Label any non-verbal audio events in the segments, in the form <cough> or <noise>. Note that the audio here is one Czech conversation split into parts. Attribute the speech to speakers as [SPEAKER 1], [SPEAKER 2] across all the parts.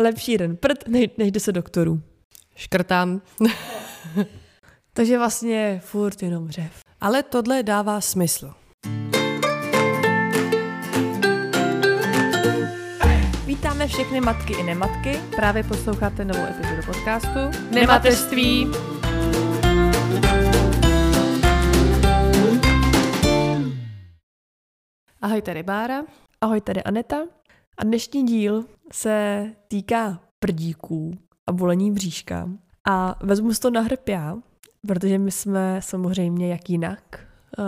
[SPEAKER 1] lepší jeden prd, než, než deset doktorů.
[SPEAKER 2] Škrtám. <laughs>
[SPEAKER 1] Takže vlastně furt jenom řev.
[SPEAKER 2] Ale tohle dává smysl.
[SPEAKER 1] Vítáme všechny matky i nematky.
[SPEAKER 2] Právě posloucháte novou epizodu podcastu
[SPEAKER 1] Nemateřství.
[SPEAKER 2] Ahoj, tady Bára.
[SPEAKER 1] Ahoj, tady Aneta. A dnešní díl se týká prdíků a bolení bříška. A vezmu si to na hrb já, protože my jsme samozřejmě jak jinak uh,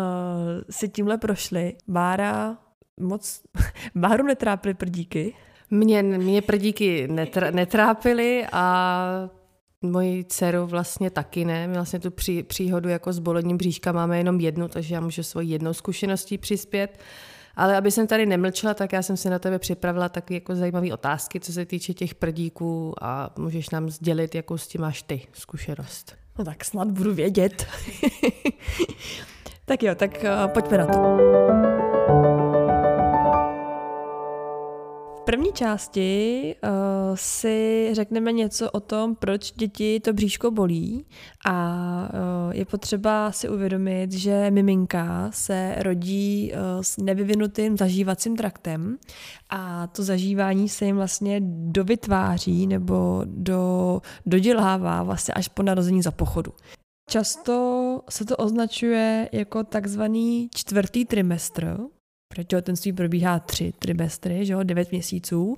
[SPEAKER 1] si tímhle prošli. Bára moc, <laughs> Báru netrápily prdíky.
[SPEAKER 2] Mě, mě prdíky netr, netrápily a moji dceru vlastně taky ne. My vlastně tu pří, příhodu jako s bolením bříška máme jenom jednu, takže já můžu svoji jednou zkušeností přispět. Ale aby jsem tady nemlčela, tak já jsem si na tebe připravila taky jako zajímavé otázky, co se týče těch prdíků a můžeš nám sdělit, jakou s tím máš ty zkušenost.
[SPEAKER 1] No tak snad budu vědět. <laughs> tak jo, tak uh, pojďme na to. První části uh, si řekneme něco o tom, proč děti to bříško bolí. A uh, je potřeba si uvědomit, že miminka se rodí uh, s nevyvinutým zažívacím traktem. A to zažívání se jim vlastně dovytváří nebo do, dodělává vlastně až po narození za pochodu. Často se to označuje jako takzvaný čtvrtý trimestr, protože těhotenství probíhá tři trimestry, že jo, devět měsíců.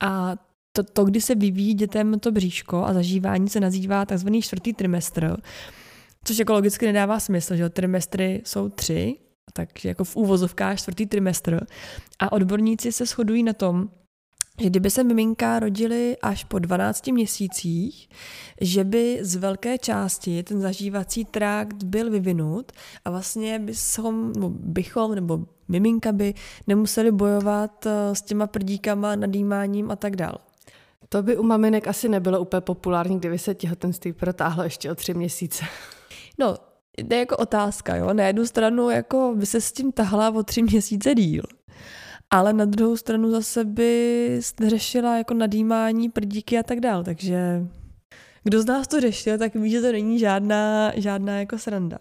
[SPEAKER 1] A to, to, kdy se vyvíjí dětem to bříško a zažívání se nazývá takzvaný čtvrtý trimestr, což jako logicky nedává smysl, že jo, trimestry jsou tři, takže jako v úvozovkách čtvrtý trimestr. A odborníci se shodují na tom, že kdyby se miminka rodili až po 12 měsících, že by z velké části ten zažívací trakt byl vyvinut a vlastně bychom, nebo bychom, nebo miminka by nemuseli bojovat eh, s těma prdíkama, nadýmáním a tak dál.
[SPEAKER 2] To by u maminek asi nebylo úplně populární, kdyby se těhotenství protáhlo ještě o tři měsíce.
[SPEAKER 1] No, to je jako otázka, jo. Na jednu stranu jako by se s tím tahla o tři měsíce díl. Ale na druhou stranu zase by neřešila jako nadýmání, prdíky a tak dál. Takže kdo z nás to řešil, tak ví, že to není žádná, žádná jako sranda.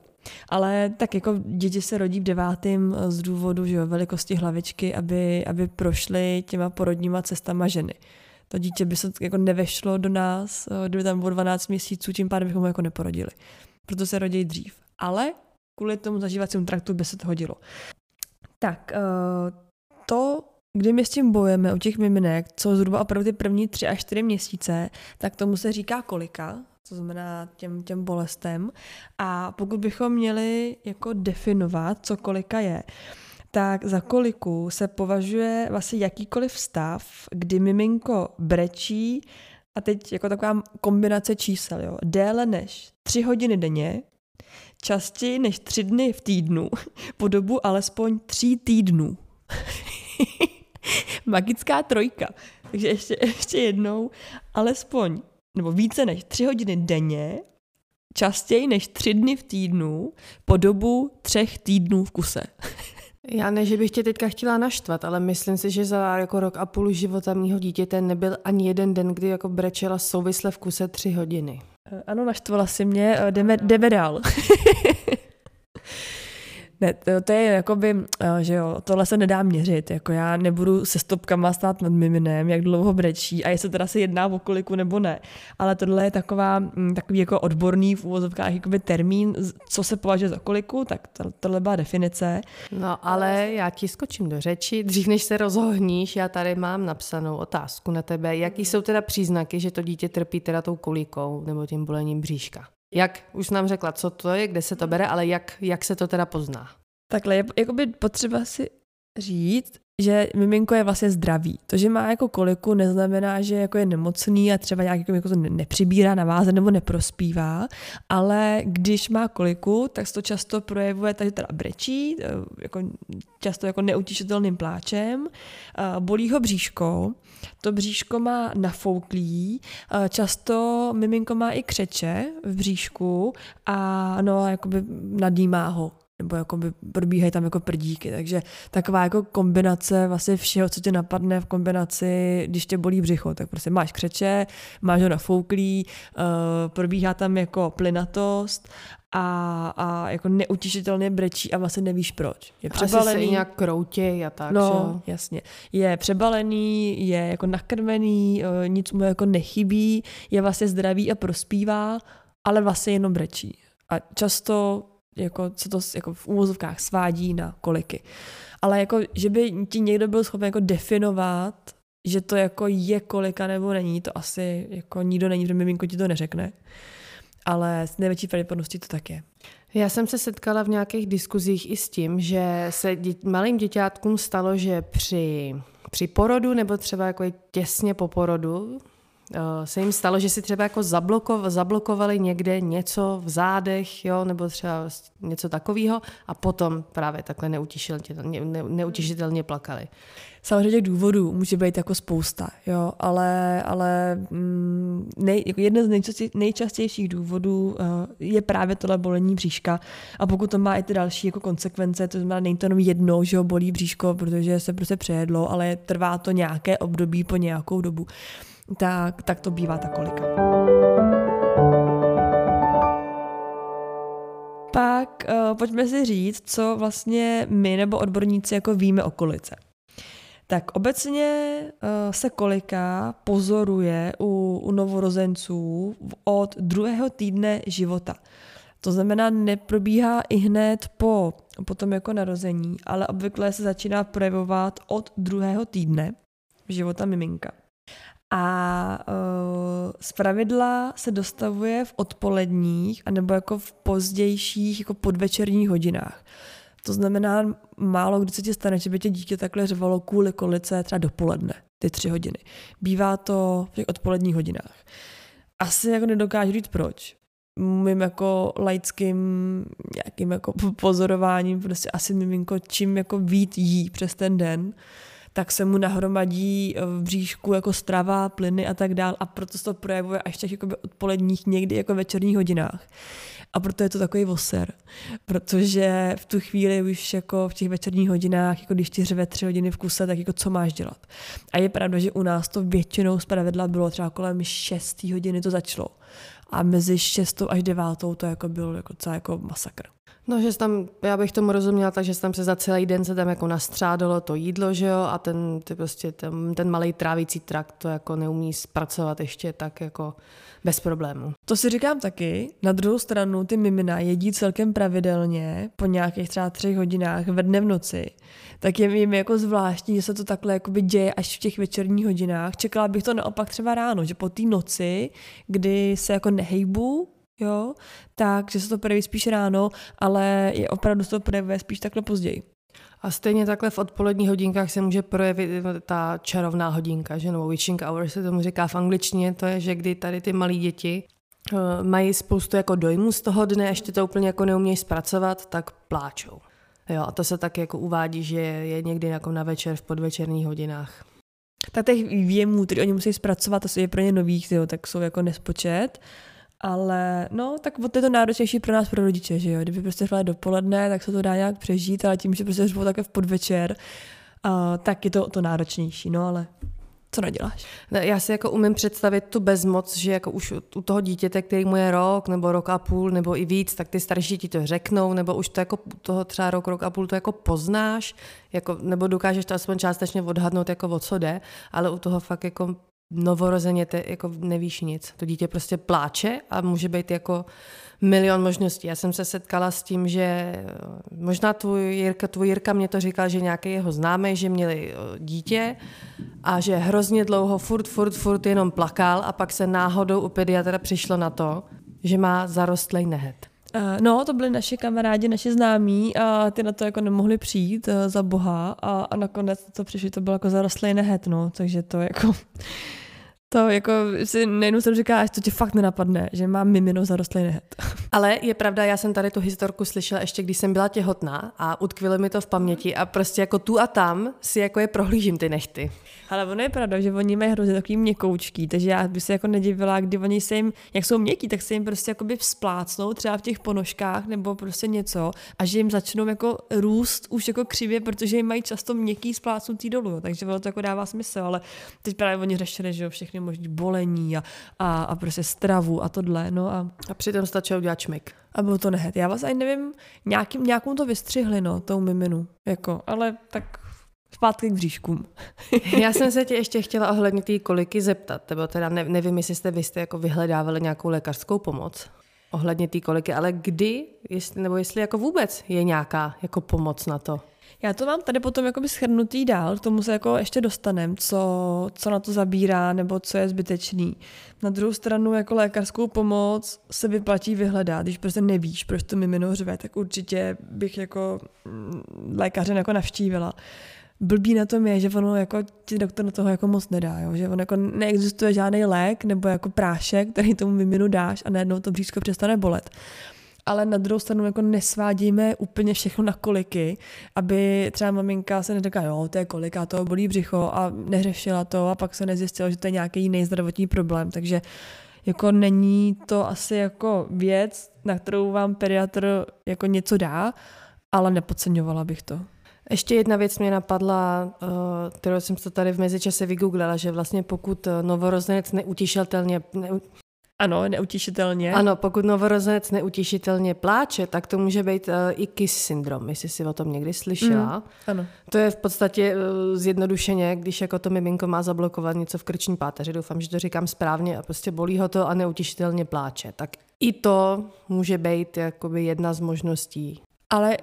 [SPEAKER 1] Ale tak jako děti se rodí v devátém z důvodu že jo, velikosti hlavičky, aby, aby prošly těma porodníma cestama ženy. To dítě by se jako nevešlo do nás, kdyby tam bylo 12 měsíců, tím pádem bychom ho jako neporodili. Proto se rodí dřív. Ale kvůli tomu zažívacímu traktu by se to hodilo. Tak, eh, to, kdy my s tím bojujeme u těch miminek, co zhruba opravdu ty první tři až čtyři měsíce, tak tomu se říká kolika, to znamená těm, těm bolestem. A pokud bychom měli jako definovat, co kolika je, tak za koliku se považuje vlastně jakýkoliv stav, kdy miminko brečí a teď jako taková kombinace čísel, jo, déle než tři hodiny denně, častěji než tři dny v týdnu, <laughs> po dobu alespoň tří týdnů. <laughs> <laughs> Magická trojka. Takže ještě, <laughs> ještě jednou, alespoň, nebo více než tři hodiny denně, častěji než tři dny v týdnu, po dobu třech týdnů v kuse. <laughs>
[SPEAKER 2] Já ne, že bych tě teďka chtěla naštvat, ale myslím si, že za jako rok a půl života mýho dítěte nebyl ani jeden den, kdy jako brečela souvisle v kuse tři hodiny.
[SPEAKER 1] Ano, naštvala si mě, jdeme, jdeme dál. Ne, to, to je jakoby, eh, že jo, tohle se nedá měřit, jako já nebudu se stopkama stát nad miminem, jak dlouho brečí a jestli teda se jedná o koliku nebo ne. Ale tohle je taková, mm, takový jako odborný v úvozovkách jakoby termín, co se považuje za koliku, tak to, tohle byla definice.
[SPEAKER 2] No ale já ti skočím do řeči, dřív než se rozhohníš, já tady mám napsanou otázku na tebe. Jaký jsou teda příznaky, že to dítě trpí teda tou kolikou nebo tím bolením bříška? Jak, už nám řekla, co to je, kde se to bere, ale jak, jak se to teda pozná?
[SPEAKER 1] Takhle je jakoby potřeba si říct, že miminko je vlastně zdravý. To, že má jako koliku, neznamená, že jako je nemocný a třeba nějak jako, jako to nepřibírá na váze nebo neprospívá, ale když má koliku, tak se to často projevuje, takže teda brečí, eh, jako často jako neutišitelným pláčem, eh, bolí ho bříško, to bříško má nafouklý, eh, často miminko má i křeče v bříšku a no, jakoby nadýmá ho nebo jako by probíhají tam jako prdíky, takže taková jako kombinace vlastně všeho, co tě napadne v kombinaci, když tě bolí břicho, tak prostě máš křeče, máš ho nafouklý, uh, probíhá tam jako plynatost a, a jako neutěšitelně brečí a vlastně nevíš proč.
[SPEAKER 2] Je přebalený. Asi se nějak kroutěj a tak,
[SPEAKER 1] No, že? jasně. Je přebalený, je jako nakrmený, uh, nic mu jako nechybí, je vlastně zdravý a prospívá, ale vlastně jenom brečí. A často jako se to jako v úvozovkách svádí na koliky. Ale jako, že by ti někdo byl schopen jako definovat, že to jako je kolika nebo není, to asi jako nikdo není, protože miminko ti to neřekne. Ale s největší pravděpodobností to tak je.
[SPEAKER 2] Já jsem se setkala v nějakých diskuzích i s tím, že se dě- malým děťátkům stalo, že při, při porodu nebo třeba jako těsně po porodu se jim stalo, že si třeba jako zabloko, zablokovali někde něco v zádech, jo, nebo třeba něco takového a potom právě takhle neutěšitelně, ne, neutěšitelně plakali.
[SPEAKER 1] Samozřejmě těch důvodů může být jako spousta, jo, ale, ale mm, nej, jako jeden z nejčastějších, důvodů uh, je právě tohle bolení bříška a pokud to má i ty další jako konsekvence, to znamená, není to jenom jednou, že ho bolí bříško, protože se prostě přejedlo, ale trvá to nějaké období po nějakou dobu, tak, tak to bývá ta kolika. Pak uh, pojďme si říct, co vlastně my nebo odborníci jako víme o kolice. Tak obecně uh, se kolika pozoruje u, u novorozenců od druhého týdne života. To znamená, neprobíhá i hned po, po tom jako narození, ale obvykle se začíná projevovat od druhého týdne života miminka a uh, pravidla se dostavuje v odpoledních anebo jako v pozdějších jako podvečerních hodinách. To znamená, málo kdy se ti stane, že by tě dítě takhle řvalo kvůli kolice třeba dopoledne, ty tři hodiny. Bývá to v těch odpoledních hodinách. Asi jako nedokážu říct proč. Mým jako laickým nějakým jako pozorováním prostě asi miminko čím jako vít jí přes ten den, tak se mu nahromadí eh, v bříšku jako strava, plyny a tak dál a proto se to projevuje až v těch jakoby odpoledních, někdy jako večerních hodinách. A proto je to takový voser, protože v tu chvíli už jako v těch večerních hodinách, jako když ti řve tři hodiny v kuse, tak jako co máš dělat. A je pravda, že u nás to většinou z pravidla bylo třeba kolem 6 hodiny to začalo. A mezi 6 až 9 to jako byl jako celý jako masakr.
[SPEAKER 2] No, že tam, já bych tomu rozuměla tak, že tam se za celý den se tam jako nastřádalo to jídlo, že jo, a ten, ty prostě ten, ten malý trávící trakt to jako neumí zpracovat ještě tak jako bez problému.
[SPEAKER 1] To si říkám taky. Na druhou stranu ty mimina jedí celkem pravidelně po nějakých třeba třech hodinách ve dne v noci. Tak je jim jako zvláštní, že se to takhle jakoby děje až v těch večerních hodinách. Čekala bych to naopak třeba ráno, že po té noci, kdy se jako nehejbu, jo, tak, že se to projeví spíš ráno, ale je opravdu se to projevuje spíš takhle později.
[SPEAKER 2] A stejně takhle v odpoledních hodinkách se může projevit ta čarovná hodinka, že nebo witching hour se tomu říká v angličtině, to je, že kdy tady ty malí děti uh, mají spoustu jako dojmů z toho dne, ještě to úplně jako neumějí zpracovat, tak pláčou. Jo, a to se tak jako uvádí, že je někdy jako na večer v podvečerních hodinách.
[SPEAKER 1] Tak těch výjemů, které oni musí zpracovat, to je pro ně nových, jo, tak jsou jako nespočet. Ale no, tak je to náročnější pro nás, pro rodiče, že jo. Kdyby prostě šla dopoledne, tak se to dá nějak přežít, ale tím, že prostě řvou také v podvečer, uh, tak je to to náročnější, no ale co naděláš?
[SPEAKER 2] Já si jako umím představit tu bezmoc, že jako už u toho dítěte, který mu je rok, nebo rok a půl, nebo i víc, tak ty starší ti to řeknou, nebo už to jako toho třeba rok, rok a půl to jako poznáš, jako, nebo dokážeš to aspoň částečně odhadnout, jako o co jde, ale u toho fakt jako novorozeně te, jako nevíš nic. To dítě prostě pláče a může být jako milion možností. Já jsem se setkala s tím, že eh, možná tvůj Jirka, tvůj Jirka mě to říkal, že nějaký jeho známý, že měli eh, dítě a že hrozně dlouho furt, furt, furt jenom plakal a pak se náhodou u pediatra přišlo na to, že má zarostlej nehet.
[SPEAKER 1] Uh, no, to byli naši kamarádi, naši známí a ty na to jako nemohli přijít za boha a, a nakonec to přišli, to bylo jako zarostlej nehet, no, takže to jako to jako si nejenom jsem říká, až to ti fakt nenapadne, že má mimino zarostlý nehet. <laughs>
[SPEAKER 2] Ale je pravda, já jsem tady tu historku slyšela ještě, když jsem byla těhotná a utkvilo mi to v paměti a prostě jako tu a tam si jako je prohlížím ty nechty.
[SPEAKER 1] Ale ono je pravda, že oni mají hrozně takový měkoučký, takže já bych se jako nedivila, kdy oni se jim, jak jsou měkký, tak se jim prostě jakoby vzplácnou třeba v těch ponožkách nebo prostě něco a že jim začnou jako růst už jako křivě, protože jim mají často měkký splácnutý dolů, takže to jako dává smysl, ale teď právě oni řešili, že jo, všechny možný bolení a, a, a prostě stravu a tohle, no a...
[SPEAKER 2] A přitom stačilo udělat čmik.
[SPEAKER 1] A bylo to nehet. Já vás ani nevím, nějakým, nějakou to vystřihli, no, tou miminu, jako, ale tak zpátky k bříškům. <laughs>
[SPEAKER 2] Já jsem se tě ještě chtěla ohledně té koliky zeptat, nebo teda ne, nevím, jestli jste vy jste jako vyhledávali nějakou lékařskou pomoc ohledně té koliky, ale kdy, jestli, nebo jestli jako vůbec je nějaká jako pomoc na to?
[SPEAKER 1] Já to mám tady potom jakoby schrnutý dál, k tomu se jako ještě dostanem, co, co na to zabírá nebo co je zbytečný. Na druhou stranu jako lékařskou pomoc se vyplatí vyhledat, když prostě nevíš, proč to mimino řve, tak určitě bych jako mm, lékaře jako navštívila blbý na tom je, že ono jako ti doktor na toho jako moc nedá, jo? že on jako neexistuje žádný lék nebo jako prášek, který tomu miminu dáš a najednou to bříško přestane bolet. Ale na druhou stranu jako nesvádíme úplně všechno na koliky, aby třeba maminka se neřekla, jo, to je kolika, to bolí břicho a neřešila to a pak se nezjistilo, že to je nějaký jiný zdravotní problém. Takže jako není to asi jako věc, na kterou vám pediatr jako něco dá, ale nepodceňovala bych to.
[SPEAKER 2] Ještě jedna věc mě napadla, eh, kterou jsem to tady v mezičase vygooglila, že vlastně pokud novorozenec neutišitelně, ne,
[SPEAKER 1] ano, neutišitelně.
[SPEAKER 2] Ano, pokud novorozenec neutišitelně pláče, tak to může být uh, i KISS syndrom, jestli si o tom někdy slyšela. Mm,
[SPEAKER 1] ano.
[SPEAKER 2] To je v podstatě uh, zjednodušeně, když jako to miminko má zablokovat něco v krční páteři, doufám, že to říkám správně, a prostě bolí ho to a neutišitelně pláče. Tak i to může být jakoby jedna z možností.
[SPEAKER 1] Ale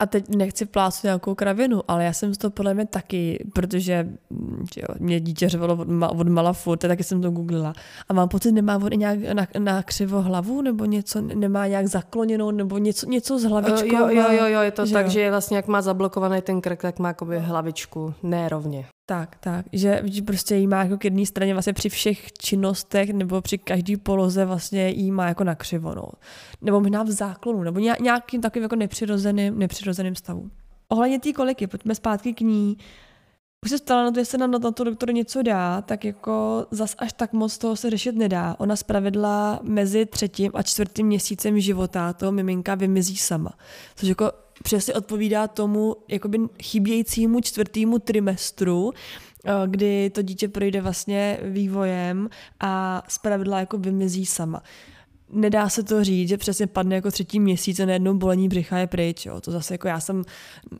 [SPEAKER 1] a teď nechci plácat nějakou kravinu, ale já jsem to podle mě taky, protože mm, jo, mě dítě řvalo od, ma, od mala furt, taky jsem to googlila. A mám pocit, nemá on nějak na, na křivo hlavu, nebo něco, nemá nějak zakloněnou, nebo něco, něco s hlavičkou.
[SPEAKER 2] Jo, jo, jo, jo je to že tak, jo. že vlastně jak má zablokovaný ten krk, tak má jakoby hlavičku nerovně.
[SPEAKER 1] Tak, tak, že, prostě jí má jako k jedné straně vlastně při všech činnostech nebo při každý poloze vlastně jí má jako nakřivo, no. Nebo možná v záklonu, nebo nějakým takovým jako nepřirozeným, nepřirozeným stavu. Ohledně té koliky, pojďme zpátky k ní. Už se stala na to, jestli nám na to doktor něco dá, tak jako zas až tak moc toho se řešit nedá. Ona zpravidla mezi třetím a čtvrtým měsícem života toho miminka vymizí sama. Což jako přesně odpovídá tomu jakoby chybějícímu čtvrtému trimestru, eh, kdy to dítě projde vlastně vývojem a zpravidla jako vymizí sama nedá se to říct, že přesně padne jako třetí měsíc a najednou bolení břicha je pryč. Jo. To zase jako já jsem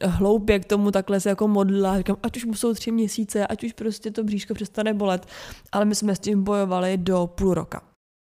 [SPEAKER 1] hloupě k tomu takhle se jako modlila, říkám, ať už jsou tři měsíce, ať už prostě to bříško přestane bolet, ale my jsme s tím bojovali do půl roka.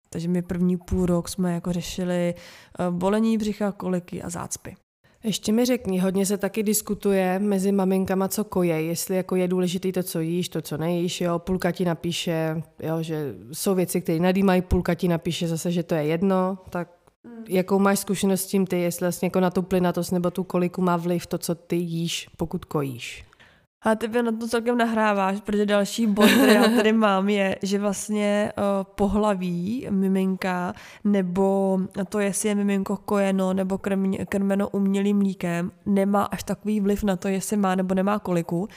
[SPEAKER 1] Takže my první půl rok jsme jako řešili eh, bolení břicha, koliky a zácpy.
[SPEAKER 2] Ještě mi řekni, hodně se taky diskutuje mezi maminkama, co koje, jestli jako je důležité to, co jíš, to, co nejíš, jo, půlka ti napíše, jo, že jsou věci, které nadýmají, půlka ti napíše zase, že to je jedno, tak mm. jakou máš zkušenost s tím ty, jestli vlastně jako na tu plynatost nebo tu koliku má vliv to, co ty jíš, pokud kojíš?
[SPEAKER 1] A ty na to celkem nahráváš, protože další bod, který já tady mám, je, že vlastně uh, pohlaví miminka, nebo to, jestli je miminko kojeno nebo krmeno umělým mlíkem, nemá až takový vliv na to, jestli má nebo nemá koliku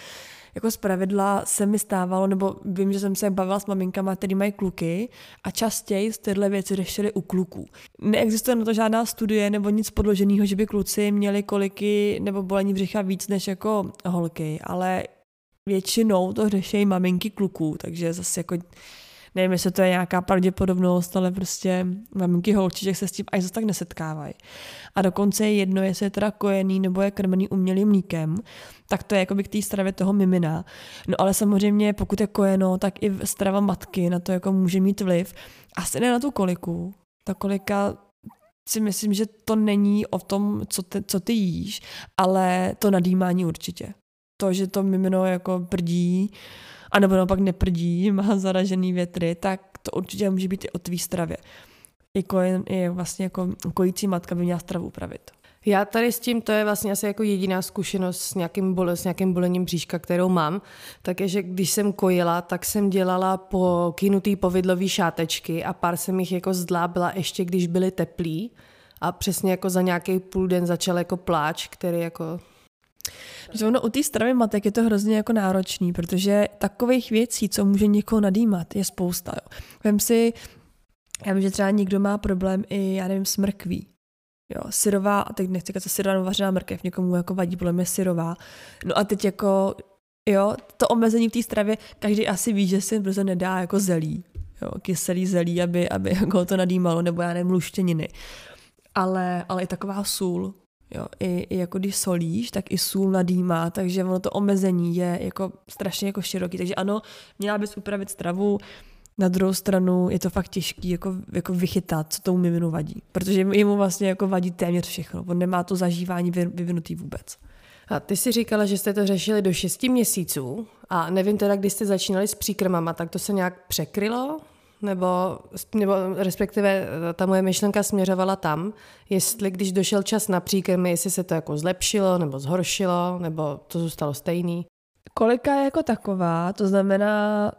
[SPEAKER 1] jako z pravidla se mi stávalo, nebo vím, že jsem se bavila s maminkama, který mají kluky a častěji tyhle věci řešili u kluků. Neexistuje na to žádná studie nebo nic podloženého, že by kluci měli koliky nebo bolení břicha víc než jako holky, ale většinou to řeší maminky kluků, takže zase jako nevím, jestli to je nějaká pravděpodobnost, ale prostě maminky holčiček se s tím až zase tak nesetkávají. A dokonce je jedno, jestli je teda kojený nebo je krmený umělým mlíkem, tak to je jako by k té stravě toho mimina. No ale samozřejmě, pokud je kojeno, tak i strava matky na to jako může mít vliv. Asi ne na tu koliku. Ta kolika si myslím, že to není o tom, co ty, co ty jíš, ale to nadýmání určitě. To, že to mimino jako prdí, anebo naopak neprdí, <laughs> má zaražený větry, tak to určitě může být i o tvý stravě. I, kojen, i vlastně jako kojící matka by měla stravu upravit.
[SPEAKER 2] Já tady s tím, to je vlastně asi jako jediná zkušenost s nějakým, bole, s nějakým bolením bříška, kterou mám, tak je, že když jsem kojila, tak jsem dělala po kynutý povidlový šátečky a pár jsem jich jako zdlábila ještě, když byly teplý, A přesně jako za nějaký půl den začal jako pláč, který jako
[SPEAKER 1] že ono u té stravy matek je to hrozně jako náročný, protože takových věcí, co může někoho nadýmat, je spousta. Jo. Vem si, já vím, že třeba někdo má problém i, já nevím, s mrkví. Jo, syrová, a teď nechci říkat, syrová nebo vařená mrkev, někomu jako vadí, podle mě syrová. No a teď jako, jo, to omezení v té stravě, každý asi ví, že si prostě nedá jako zelí, jo, kyselý zelí, aby, aby <laughs> jako to nadýmalo, nebo já nevím, luštěniny. Ale, ale i taková sůl, Jo, i, i jako když solíš, tak i sůl nadýmá, takže ono to omezení je jako strašně jako široký. Takže ano, měla bys upravit stravu, na druhou stranu je to fakt těžký jako, jako vychytat, co tomu miminu vadí. Protože jemu vlastně jako vadí téměř všechno. On nemá to zažívání vyvinutý vůbec.
[SPEAKER 2] A ty si říkala, že jste to řešili do 6 měsíců a nevím teda, kdy jste začínali s příkrmama, tak to se nějak překrylo? Nebo, nebo respektive eh, ta moje myšlenka směřovala tam, jestli když došel čas na příkrmy, jestli se to jako zlepšilo nebo zhoršilo, nebo to zůstalo stejný.
[SPEAKER 1] Kolika je jako taková, to znamená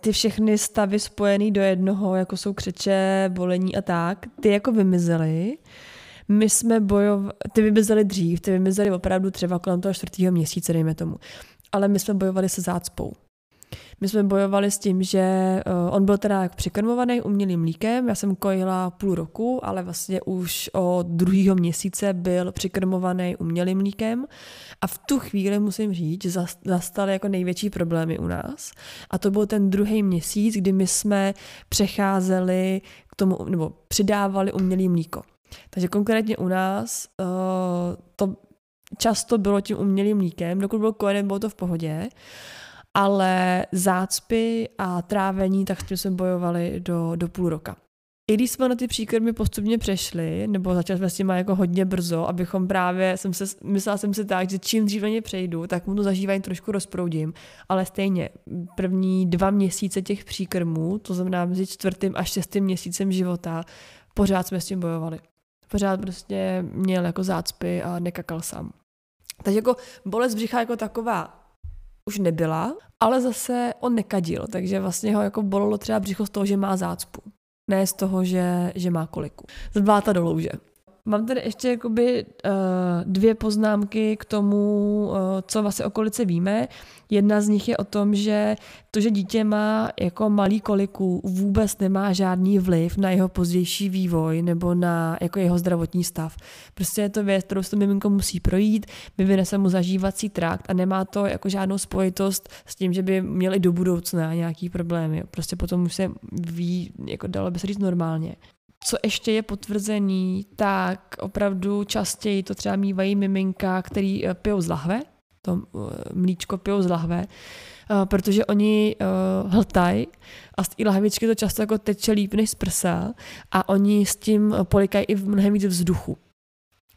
[SPEAKER 1] ty všechny stavy spojený do jednoho, jako jsou křeče, bolení a tak, ty jako vymizely. My jsme bojovali, ty vymizely dřív, ty vymizely opravdu třeba kolem toho čtvrtého měsíce, dejme tomu. Ale my jsme bojovali se zácpou. My jsme bojovali s tím, že uh, on byl teda jak přikrmovaný umělým mlíkem, já jsem kojila půl roku, ale vlastně už od druhého měsíce byl přikrmovaný umělým mlíkem. A v tu chvíli musím říct, že zastaly jako největší problémy u nás. A to byl ten druhý měsíc, kdy my jsme přecházeli k tomu, nebo přidávali umělý mlíko. Takže konkrétně u nás uh, to často bylo tím umělým mlíkem, dokud byl kojený, bylo to v pohodě, ale zácpy a trávení, tak s tím jsme bojovali do, do půl roka. I když jsme na ty příkrmy postupně přešli, nebo začali jsme s tím jako hodně brzo, abychom právě, jsem se, myslela jsem si tak, že čím dřív na ně přejdu, tak mu to zažívání trošku rozproudím, ale stejně první dva měsíce těch příkrmů, to znamená mezi čtvrtým a šestým měsícem života, pořád jsme s tím bojovali. Pořád prostě měl jako zácpy a nekakal sám. Takže jako bolest břicha jako taková už nebyla, ale zase on nekadil, takže vlastně ho jako bolelo třeba břicho z toho, že má zácpu. Ne z toho, že, že má koliku. Zbláta do louže. Mám tady ještě jakoby uh, dvě poznámky k tomu, uh, co vlastně okolice víme. Jedna z nich je o tom, že to, že dítě má jako malý koliku, vůbec nemá žádný vliv na jeho pozdější vývoj nebo na jako jeho zdravotní stav. Prostě je to věc, kterou se to miminko musí projít, vyvine se mu zažívací trakt a nemá to jako žádnou spojitost s tím, že by měli do budoucna nějaký problémy. Prostě potom už se ví, jako dalo by se říct normálně co ještě je potvrzený, tak opravdu častěji to třeba mývají miminka, který eh, pijou z lahve, to eh, mlíčko pijou z lahve, eh, protože oni hltají a z té lahvičky to často jako teče líp než z prsa a oni s tím polikají i mnohem víc vzduchu.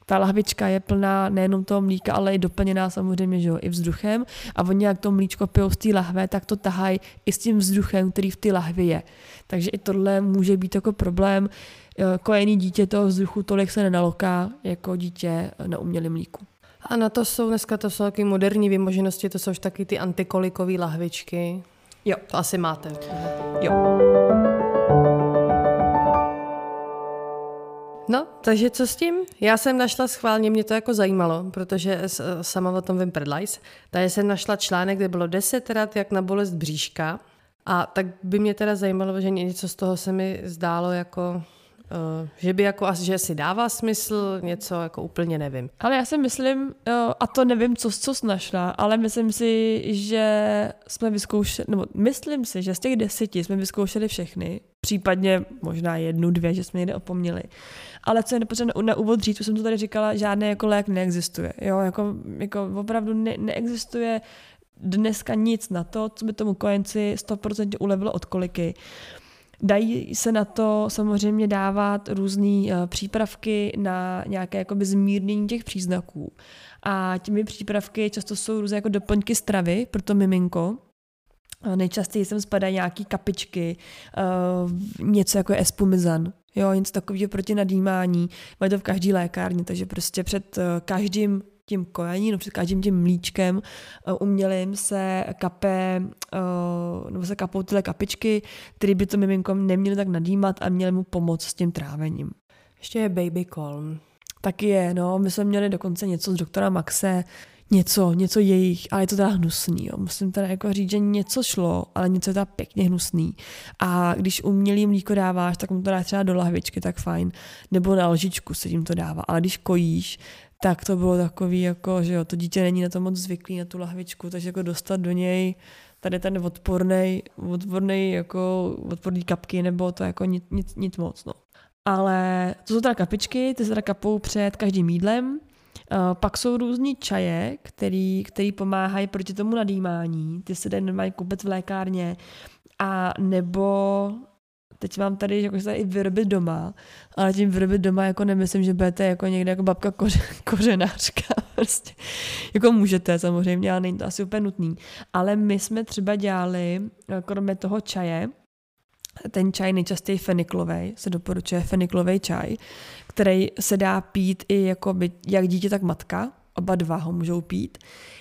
[SPEAKER 1] Ta lahvička je plná nejenom toho mlíka, ale i doplněná samozřejmě že jo, i vzduchem a oni jak to mlíčko pijou z té lahve, tak to tahají i s tím vzduchem, který v té lahvi je. Takže i tohle může být jako problém. E, kojený dítě toho vzduchu tolik se nenaloká jako dítě na umělém mlíku.
[SPEAKER 2] A na to jsou dneska to jsou taky moderní vymoženosti, to jsou už taky ty antikolikové lahvičky.
[SPEAKER 1] Jo.
[SPEAKER 2] To asi máte.
[SPEAKER 1] Jo.
[SPEAKER 2] No, takže co s tím? Já jsem našla schválně, mě to jako zajímalo, protože sama o tom vím prdlajs. Takže jsem našla článek, kde bylo 10 rad, jak na bolest bříška. A tak by mě teda zajímalo, že něco z toho se mi zdálo jako že by jako asi, že si dává smysl, něco jako úplně nevím.
[SPEAKER 1] Ale já si myslím, uh, a to nevím, co, co jsi našla, ale myslím si, že jsme vyzkoušeli, nebo myslím si, že z těch deseti jsme vyzkoušeli všechny, případně možná jednu, dvě, že jsme někde opomněli. Ale co je nepotřebné na, úvod říct, už jsem to tady říkala, žádný jako lék neexistuje. Jo, jako, jako opravdu ne, neexistuje dneska nic na to, co by tomu kojenci 100% ulevilo od koliky. Dají se na to samozřejmě dávat různé uh, přípravky na nějaké jakoby zmírnění těch příznaků. A těmi přípravky často jsou různé jako doplňky stravy pro to miminko, Nejčastěji sem spadají nějaký kapičky, uh, něco jako je espumizan, jo, něco takového proti nadýmání. Mají to v každé lékárně, takže prostě před uh, každým tím kojením, no před každým tím mlíčkem uh, umělým se kape, uh, nebo se kapou tyhle kapičky, které by to miminko neměly tak nadýmat a měly mu pomoct s tím trávením.
[SPEAKER 2] Ještě je baby calm.
[SPEAKER 1] Taky je, no. My jsme měli dokonce něco z doktora Maxe, něco, něco jejich, ale je to teda hnusný. Jo. Musím teda jako říct, že něco šlo, ale něco je teda pěkně hnusný. A když umělý mlíko dáváš, tak mu to dá třeba do lahvičky, tak fajn. Nebo na lžičku se tím to dává. Ale když kojíš, tak to bylo takový, jako, že jo, to dítě není na to moc zvyklý, na tu lahvičku, takže jako dostat do něj tady ten odporný, odporný, jako odporný kapky, nebo to jako nic, nic, nic moc, no. Ale to jsou teda kapičky, ty se teda kapou před každým jídlem. Uh, pak jsou různí čaje, který, který pomáhají proti tomu nadýmání. Ty se dají normálně koupit v lékárně. A nebo teď mám tady, jako se i vyrobit doma, ale tím vyrobit doma jako nemyslím, že budete jako někde jako babka koře, <laughs> kořenářka. Prostě. Jako můžete samozřejmě, ale není to asi úplně nutný. Ale my jsme třeba dělali, kromě toho čaje, ten čaj nejčastěji feniklový, se doporučuje feniklový čaj, který se dá pít i jako by, jak dítě, tak matka, oba dva ho můžou pít,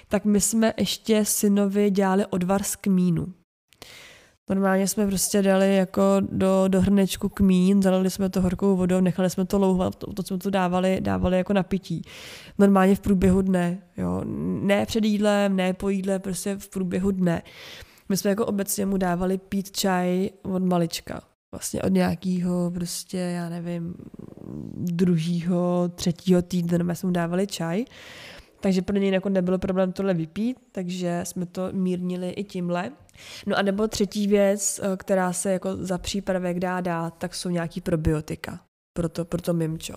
[SPEAKER 1] tak my jsme ještě synovi dělali odvar z kmínu. Normálně jsme prostě dali jako do, do hrnečku kmín, zalili jsme to horkou vodou, nechali jsme to louhovat, to, to jsme to dávali, dávali jako na pití. Normálně v průběhu dne, jo. Ne před jídlem, ne po jídle, prostě v průběhu dne. My jsme jako obecně mu dávali pít čaj od malička. Vlastně od nějakého prostě, já nevím, druhého, třetího týdne jsme mu dávali čaj. Takže pro něj jako nebylo problém tohle vypít, takže jsme to mírnili i tímhle. No a nebo třetí věc, eh, která se jako za přípravek dá dát, tak jsou nějaký probiotika pro to, pro to mimčo.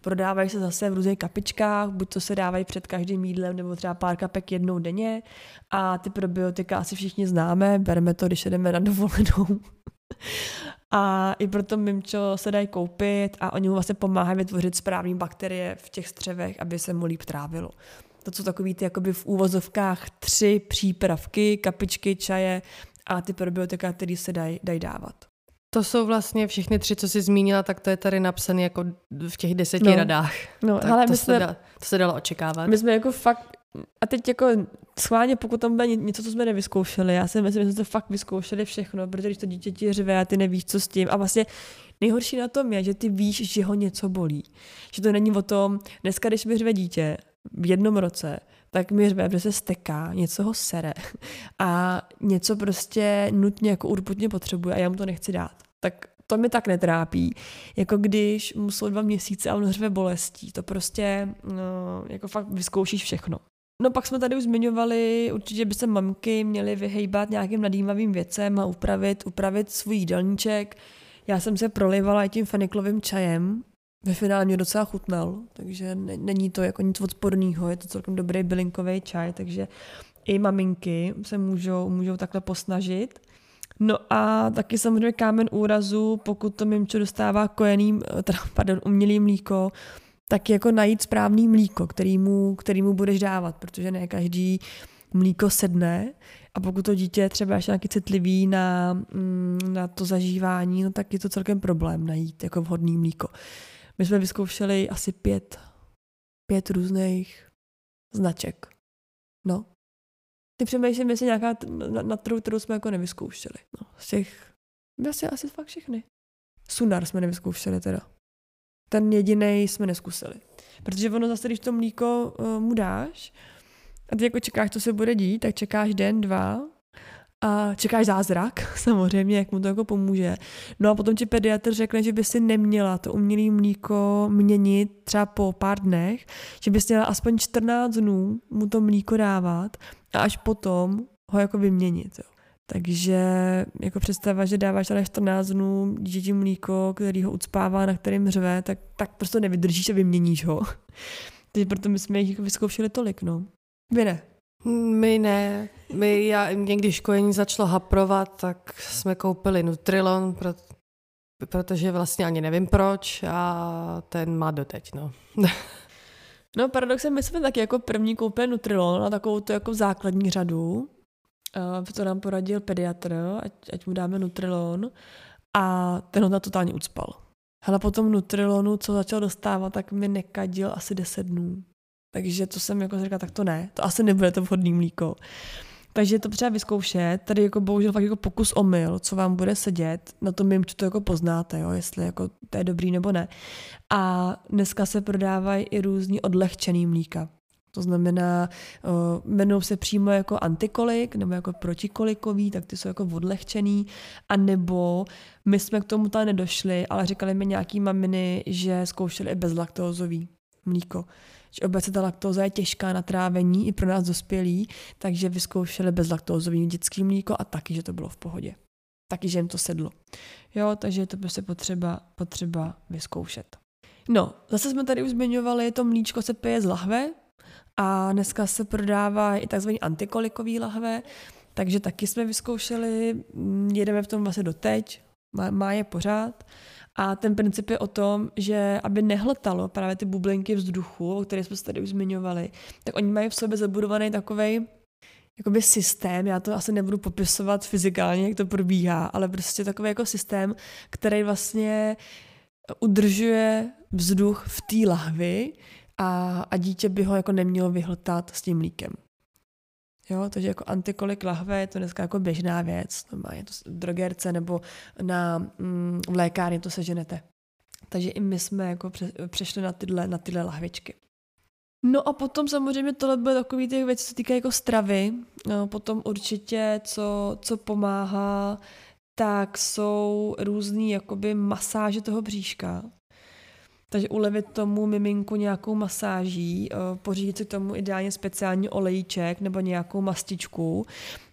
[SPEAKER 1] Prodávají se zase v různých kapičkách, buď to se dávají před každým jídlem, nebo třeba pár kapek jednou denně. A ty probiotika asi všichni známe, bereme to, když jdeme na dovolenou. <laughs> a i proto mimčo se dají koupit a oni mu vlastně pomáhají vytvořit správné bakterie v těch střevech, aby se mu líp trávilo. To jsou takový ty jakoby v úvozovkách tři přípravky, kapičky, čaje a ty probiotika, které se dají daj dávat.
[SPEAKER 2] To jsou vlastně všechny tři, co jsi zmínila, tak to je tady napsané jako v těch deseti no. radách.
[SPEAKER 1] No, tak ale
[SPEAKER 2] to,
[SPEAKER 1] my
[SPEAKER 2] se
[SPEAKER 1] jsme,
[SPEAKER 2] da, to se dalo očekávat.
[SPEAKER 1] My jsme jako fakt, a teď jako schválně, pokud tam bude něco, co jsme nevyzkoušeli, já si myslím, že jsme to fakt vyzkoušeli všechno, protože když to dítě ti řve a ty nevíš, co s tím. A vlastně nejhorší na tom je, že ty víš, že ho něco bolí. Že to není o tom, dneska, když mi řve dítě v jednom roce, tak mi řve, že se steká, něco ho sere a něco prostě nutně jako urputně potřebuje a já mu to nechci dát tak to mi tak netrápí. Jako když mu jsou dva měsíce a on hřve bolestí. To prostě no, jako fakt vyzkoušíš všechno. No pak jsme tady už zmiňovali, určitě by se mamky měly vyhejbat nějakým nadýmavým věcem a upravit, upravit svůj jídelníček. Já jsem se prolivala i tím feniklovým čajem, ve finále mě docela chutnal, takže není to jako nic odporného, je to celkem dobrý bylinkový čaj, takže i maminky se můžou, můžou takhle posnažit. No a taky samozřejmě kámen úrazu, pokud to mimčo dostává kojený, eh, teda, <laughs> pardon, umělý mlíko, tak jako najít správný mlíko, který mu, který mu budeš dávat, protože ne každý mlíko sedne a pokud to dítě třeba ještě nějaký citlivý na, mm, na to zažívání, no tak je to celkem problém najít jako vhodný mlíko. My jsme vyzkoušeli asi pět, pět různých značek. No, ty přemýšlím, jestli nějaká na, na trhu, kterou jsme jako nevyzkoušeli. No, z těch, asi, asi fakt všechny. Sunar jsme nevyzkoušeli teda. Ten jediný jsme neskusili. Protože ono zase, když to mlíko uh, mu dáš a ty jako čekáš, co se bude dít, tak čekáš den, dva a čekáš zázrak, <laughs> samozřejmě, jak mu to jako pomůže. No a potom ti pediatr řekne, že by si neměla to umělé mlíko měnit třeba po pár dnech, že bys měla aspoň 14 dnů mu to mlíko dávat a až potom ho jako vyměnit. Jo. Takže jako představa, že dáváš ale 14 dnů dítěti mlíko, který ho ucpává, na kterým řve, tak, tak prostě nevydržíš a vyměníš ho. <laughs> Takže proto my jsme jich jako vyzkoušeli tolik, no. Vy ne.
[SPEAKER 2] My ne. My, já, mě když kojení začalo haprovat, tak jsme koupili Nutrilon, protože vlastně ani nevím proč a ten má doteď, no. <laughs>
[SPEAKER 1] No paradoxem, my jsme taky jako první koupili Nutrilon na takovou tu jako základní řadu. Uh, to nám poradil pediatr, ať, ať mu dáme Nutrilon a ten ho na totálně ucpal. Ale potom Nutrilonu, co začal dostávat, tak mi nekadil asi 10 dnů. Takže to jsem jako říkala, tak to ne, to asi nebude to vhodný mlíko. Takže to třeba vyzkoušet, tady jako bohužel fakt jako pokus omyl, co vám bude sedět, na tom mým, to jako poznáte, jo, jestli jako to je dobrý nebo ne. A dneska se prodávají i různí odlehčený mlíka. To znamená, uh, jmenují se přímo jako antikolik nebo jako protikolikový, tak ty jsou jako odlehčený. A nebo my jsme k tomu tam nedošli, ale říkali mi nějaký maminy, že zkoušeli i bezlaktózový mlíko. Že obecně ta laktóza je těžká na trávení i pro nás dospělí, takže vyzkoušeli bezlaktózový dětský mlíko a taky, že to bylo v pohodě. Taky, že jim to sedlo. Jo, takže to prostě potřeba, potřeba vyzkoušet. No, zase jsme tady už zmiňovali, to mlíčko se pije z lahve, a dneska se prodává i tzv. antikolikový lahve, takže taky jsme vyzkoušeli, mm, jedeme v tom vlastně doteď, má, má je pořád. A ten princip je o tom, že aby nehltalo právě ty bublinky vzduchu, o kterých jsme se tady už zmiňovali, tak oni mají v sobě zabudovaný takový jakoby systém, já to asi nebudu popisovat fyzikálně, jak to probíhá, ale prostě takový jako systém, který vlastně udržuje vzduch v té lahvi, a, a dítě by ho jako nemělo vyhltat s tím mlíkem. Jo, takže jako antikolik lahve je to dneska jako běžná věc. je to v drogerce nebo na, mm, v lékárně to seženete. Takže i my jsme jako pře, přešli na tyhle, na tyhle lahvičky. No a potom samozřejmě tohle byly takové ty věci, co týká jako stravy. No, potom určitě, co, co pomáhá, tak jsou různé jakoby masáže toho bříška. Takže ulevit tomu miminku nějakou masáží, eh, pořídit si tomu ideálně speciální olejček nebo nějakou mastičku.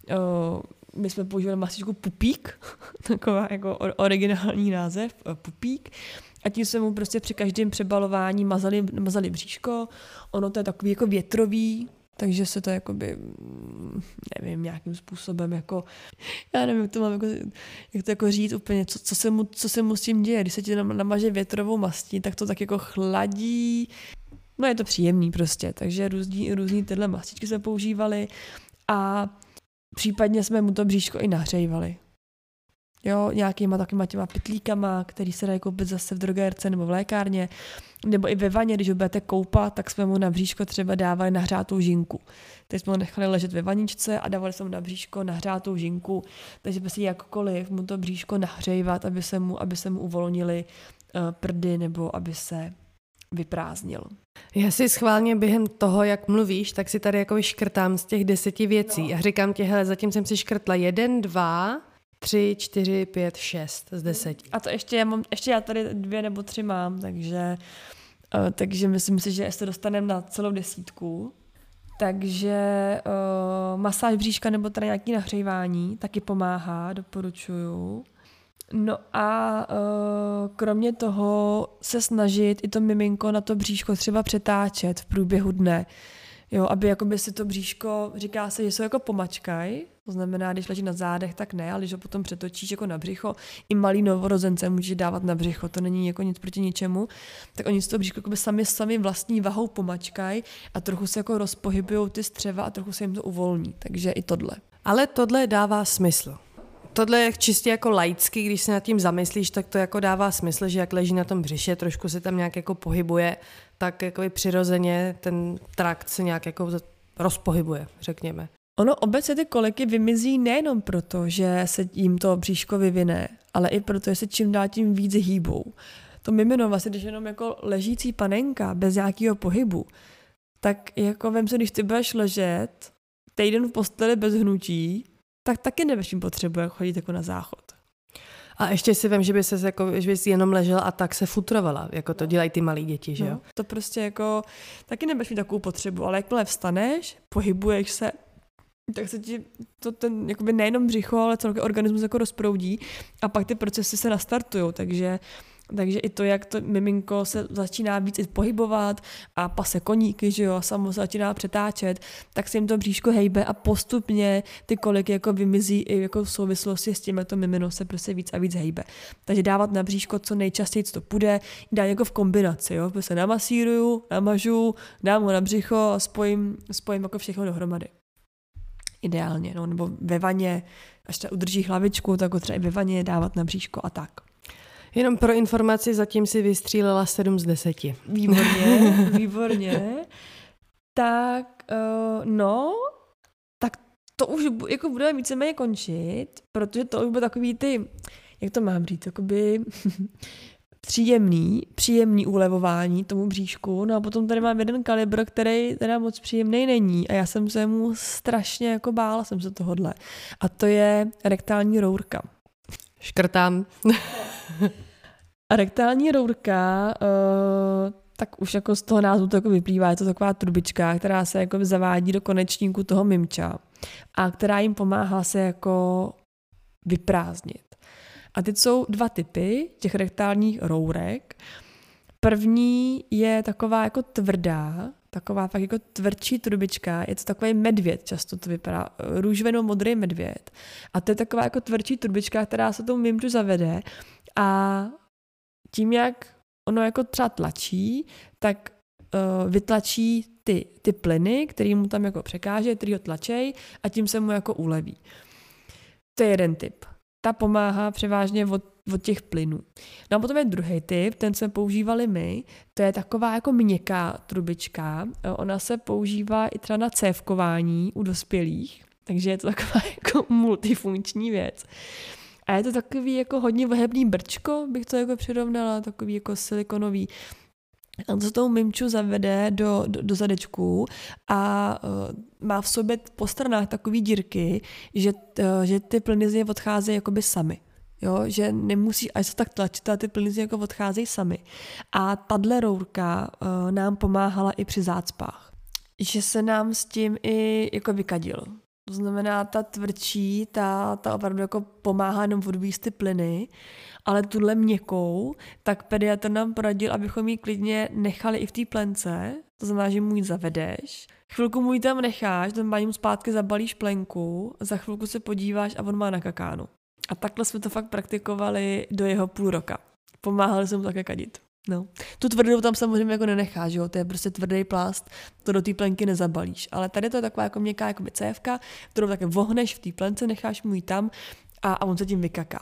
[SPEAKER 1] Eh, my jsme používali mastičku Pupík, <laughs> taková jako originální název, eh, Pupík. A tím jsme mu prostě při každém přebalování mazali, mazali bříško. Ono to je takový jako větrový, takže se to jakoby, mm, nevím, nějakým způsobem jako, já nevím, jak to mám jako, jak to jako říct úplně, co, co, se mu, co se mu s tím děje. Když se ti namaže větrovou mastí, tak to tak jako chladí. No je to příjemný prostě, takže různý, různý tyhle mastičky jsme používali a případně jsme mu to bříško i nahřejvali. Jo, nějakýma takovýma těma pitlíkama, který se dají koupit zase v drogérce nebo v lékárně, nebo i ve vaně, když ho budete koupat, tak jsme mu na bříško třeba dávali nahřátou žinku. Teď jsme ho nechali ležet ve vaničce a dávali jsme mu na bříško nahřátou žinku, takže prostě jakkoliv mu to bříško nahřejvat, aby se mu, aby se mu uvolnili uh, prdy nebo aby se vyprázdnil.
[SPEAKER 2] Já si schválně během toho, jak mluvíš, tak si tady jako škrtám z těch deseti věcí no. a říkám ti, hele, zatím jsem si škrtla jeden, dva, Tři, čtyři, pět, šest z deseti.
[SPEAKER 1] A to ještě já, mám, ještě já tady dvě nebo tři mám, takže, uh, takže myslím si, že se dostaneme na celou desítku. Takže uh, masáž bříška nebo teda nějaký nahřívání taky pomáhá, doporučuju. No a uh, kromě toho se snažit i to miminko na to bříško třeba přetáčet v průběhu dne. Jo, aby jakoby si to bříško, říká se, že jsou jako pomačkaj, to znamená, když leží na zádech, tak ne, ale když ho potom přetočíš jako na břicho, i malý novorozence můžeš dávat na břicho, to není jako nic proti ničemu, tak oni si to bříško jako sami sami vlastní vahou pomačkají a trochu se jako rozpohybují ty střeva a trochu se jim to uvolní, takže i tohle.
[SPEAKER 2] Ale tohle dává smysl. Tohle je čistě jako laicky, když se nad tím zamyslíš, tak to jako dává smysl, že jak leží na tom břiše, trošku se tam nějak jako pohybuje, tak jako přirozeně ten trakt se nějak jako rozpohybuje, řekněme.
[SPEAKER 1] Ono obecně ty koliky vymizí nejenom proto, že se jim to bříško vyvine, ale i proto, že se čím dál tím víc hýbou. To mimino vlastně, když jenom jako ležící panenka bez nějakého pohybu, tak jako vem se, když ty budeš ležet týden v posteli bez hnutí, tak taky jim potřebuje chodit jako na záchod.
[SPEAKER 2] A ještě si vím, že by se jako, že bys jenom ležel a tak se futrovala, jako to no. dělají ty malí děti, že jo? No,
[SPEAKER 1] to prostě jako, taky nebudeš mít takovou potřebu, ale jakmile vstaneš, pohybuješ se, tak se ti to ten jakoby nejenom břicho, ale celý organismus jako rozproudí a pak ty procesy se nastartují, takže takže i to, jak to miminko se začíná víc i pohybovat a pase koníky, že jo, a samo se začíná přetáčet, tak se jim to bříško hejbe a postupně ty koliky jako vymizí i jako v souvislosti s tím, to mimino se prostě víc a víc hejbe. Takže dávat na bříško co nejčastěji, co to půjde, dá jako v kombinaci, jo, prostě namasíruju, namažu, dám ho na břicho a spojím, spojím jako všechno dohromady ideálně, no, nebo ve vaně, až ta udrží hlavičku, tak ho třeba i ve vaně dávat na bříško a tak.
[SPEAKER 2] Jenom pro informaci, zatím si vystřílela 7 z 10.
[SPEAKER 1] Výborně, <laughs> výborně. tak, uh, no, tak to už jako budeme víceméně končit, protože to už bude takový ty, jak to mám říct, jakoby <laughs> příjemný, příjemný ulevování tomu bříšku. No a potom tady mám jeden kalibr, který teda moc příjemný není a já jsem se mu strašně jako bála jsem se tohodle. A to je rektální rourka.
[SPEAKER 2] Škrtám. <laughs>
[SPEAKER 1] rektální rourka, uh, tak už jako z toho názvu to jako vyplývá, je to taková trubička, která se jako zavádí do konečníku toho mimča a která jim pomáhá se jako vyprázdnit. A teď jsou dva typy těch rektálních rourek. První je taková jako tvrdá, taková fakt jako tvrdší trubička, je to takový medvěd, často to vypadá, růžoveno-modrý medvěd. A to je taková jako tvrdší trubička, která se tou mimču zavede a tím, jak ono jako třeba tlačí, tak uh, vytlačí ty, ty plyny, který mu tam jako překáže, který ho tlačej a tím se mu jako uleví. To je jeden typ ta pomáhá převážně od, od těch plynů. No a potom je druhý typ, ten jsme používali my, to je taková jako měkká trubička, ona se používá i třeba na cévkování u dospělých, takže je to taková <laughs> jako multifunkční věc. A je to takový jako hodně vehebný brčko, bych to jako přirovnala, takový jako silikonový on se tou mimču zavede do, do, do zadečku a uh, má v sobě po stranách takové dírky, že, uh, že ty plyny z něj odcházejí jakoby sami. Jo, že nemusí, až se tak tlačit, a ty plyny z jako odcházejí sami. A tahle rourka uh, nám pomáhala i při zácpách. Že se nám s tím i jako vykadil. To znamená, ta tvrdší, ta, ta opravdu jako pomáhá jenom odvíst ty plyny, ale tuhle měkkou, tak pediatr nám poradil, abychom ji klidně nechali i v té plence, to znamená, že mu ji zavedeš, chvilku mu ji tam necháš, ten mu zpátky zabalíš plenku, za chvilku se podíváš a on má na kakánu. A takhle jsme to fakt praktikovali do jeho půl roka. Pomáhali jsme mu také kadit. No. Tu tvrdou tam samozřejmě jako nenecháš, jo? to je prostě tvrdý plast, to do té plenky nezabalíš. Ale tady to je taková jako měkká jako cévka, kterou také vohneš v té plence, necháš mu ji tam a, a on se tím vykaká.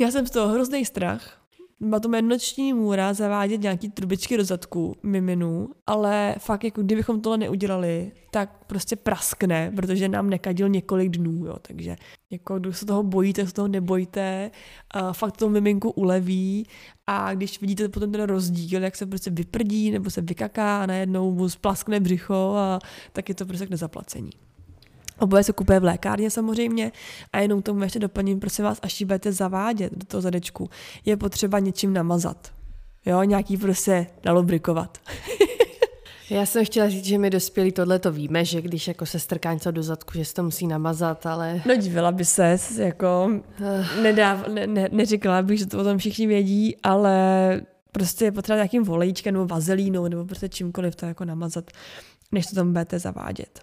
[SPEAKER 1] Já jsem z toho hrozný strach, má to noční můra zavádět nějaký trubičky do zadku miminu, ale fakt jako kdybychom tohle neudělali, tak prostě praskne, protože nám nekadil několik dnů, jo, takže jako když se toho bojíte, se toho nebojte, a fakt to miminku uleví a když vidíte potom ten rozdíl, jak se prostě vyprdí nebo se vykaká a najednou mu splaskne břicho a tak je to prostě k nezaplacení. Oboje se kupuje v lékárně samozřejmě a jenom tomu ještě doplním, prosím vás, až ji budete zavádět do toho zadečku, je potřeba něčím namazat. Jo, nějaký prostě nalubrikovat. <laughs>
[SPEAKER 2] Já jsem chtěla říct, že my dospělí tohle to víme, že když jako se strká něco do zadku, že se to musí namazat, ale...
[SPEAKER 1] No divila by se, jako <sighs> nedáv, ne, ne, neříkala bych, že to o tom všichni vědí, ale prostě je potřeba nějakým volejčkem nebo vazelínou nebo prostě čímkoliv to jako namazat, než to tam budete zavádět.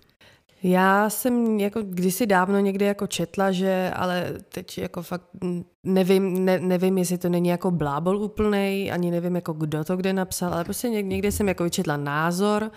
[SPEAKER 2] Já jsem jako kdysi dávno někdy jako četla, že, ale teď jako fakt nevím, ne, nevím, jestli to není jako blábol úplnej, ani nevím, jako kdo to kde napsal, ale prostě někdy jsem jako vyčetla názor,